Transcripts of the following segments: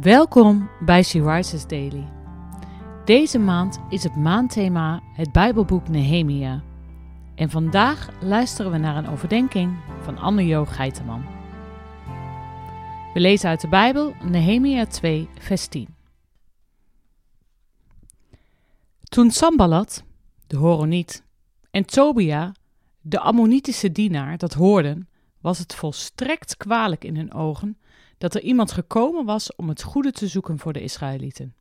Welkom bij She Rises Daily. Deze maand is het maandthema het Bijbelboek Nehemia. En vandaag luisteren we naar een overdenking van Anne-Jo Geiteman. We lezen uit de Bijbel Nehemia 2, vers 10. Toen Sambalat, de Horoniet, en Tobia, de Ammonitische dienaar, dat hoorden, was het volstrekt kwalijk in hun ogen dat er iemand gekomen was om het goede te zoeken voor de Israëlieten.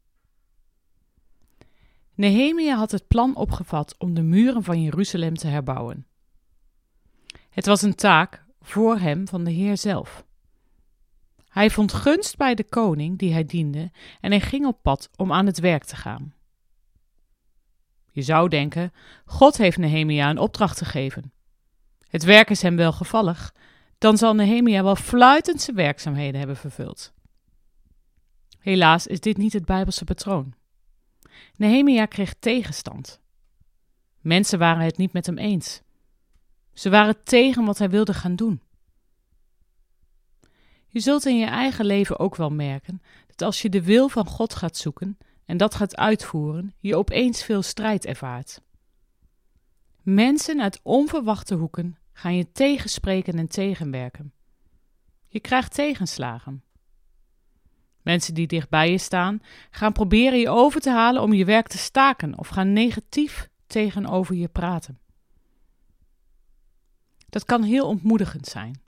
Nehemia had het plan opgevat om de muren van Jeruzalem te herbouwen. Het was een taak voor hem van de Heer zelf. Hij vond gunst bij de koning die hij diende en hij ging op pad om aan het werk te gaan. Je zou denken: God heeft Nehemia een opdracht gegeven. Het werk is hem wel gevallig, dan zal Nehemia wel fluitend zijn werkzaamheden hebben vervuld. Helaas is dit niet het Bijbelse patroon. Nehemia kreeg tegenstand. Mensen waren het niet met hem eens. Ze waren tegen wat hij wilde gaan doen. Je zult in je eigen leven ook wel merken dat als je de wil van God gaat zoeken en dat gaat uitvoeren, je opeens veel strijd ervaart. Mensen uit onverwachte hoeken gaan je tegenspreken en tegenwerken. Je krijgt tegenslagen. Mensen die dichtbij je staan gaan proberen je over te halen om je werk te staken of gaan negatief tegenover je praten. Dat kan heel ontmoedigend zijn.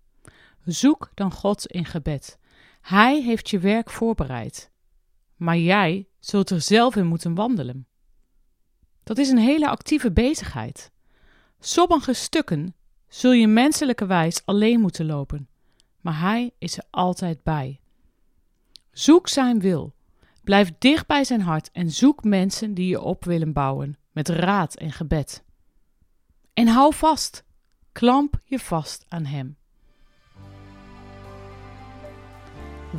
Zoek dan God in gebed. Hij heeft je werk voorbereid. Maar jij zult er zelf in moeten wandelen. Dat is een hele actieve bezigheid. Sommige stukken zul je menselijke wijs alleen moeten lopen, maar Hij is er altijd bij. Zoek Zijn wil, blijf dicht bij Zijn hart en zoek mensen die je op willen bouwen met raad en gebed. En hou vast, klamp je vast aan Hem.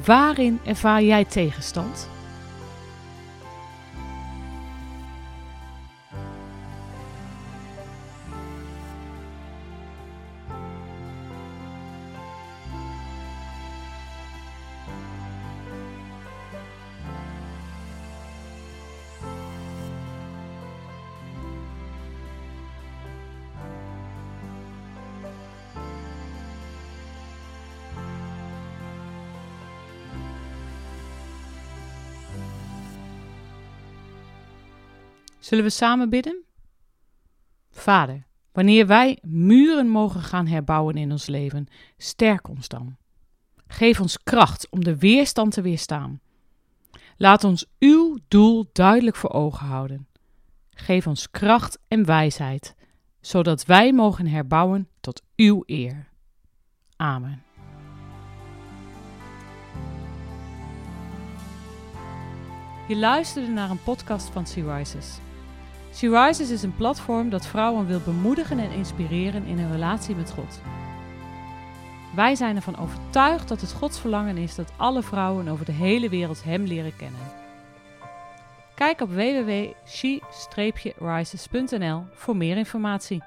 Waarin ervaar jij tegenstand? Zullen we samen bidden? Vader, wanneer wij muren mogen gaan herbouwen in ons leven, sterk ons dan. Geef ons kracht om de weerstand te weerstaan. Laat ons uw doel duidelijk voor ogen houden. Geef ons kracht en wijsheid, zodat wij mogen herbouwen tot uw eer. Amen. Je luisterde naar een podcast van Sea. She Rises is een platform dat vrouwen wil bemoedigen en inspireren in hun relatie met God. Wij zijn ervan overtuigd dat het Gods verlangen is dat alle vrouwen over de hele wereld Hem leren kennen. Kijk op www.she-rises.nl voor meer informatie.